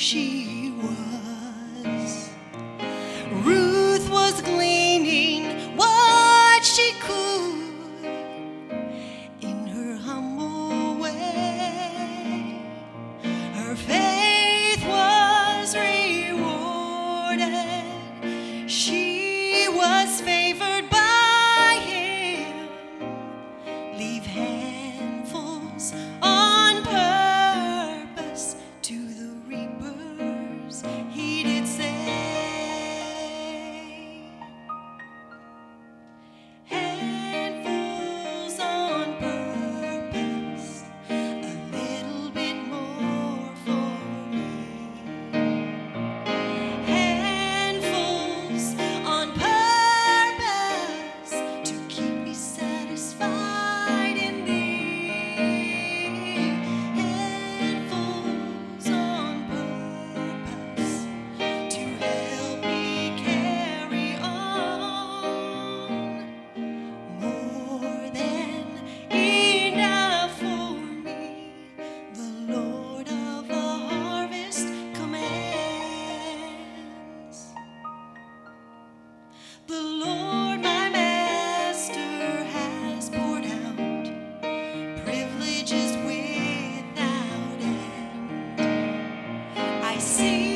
she was. Ruth was gleaning what she could in her humble way. Her faith was rewarded. see.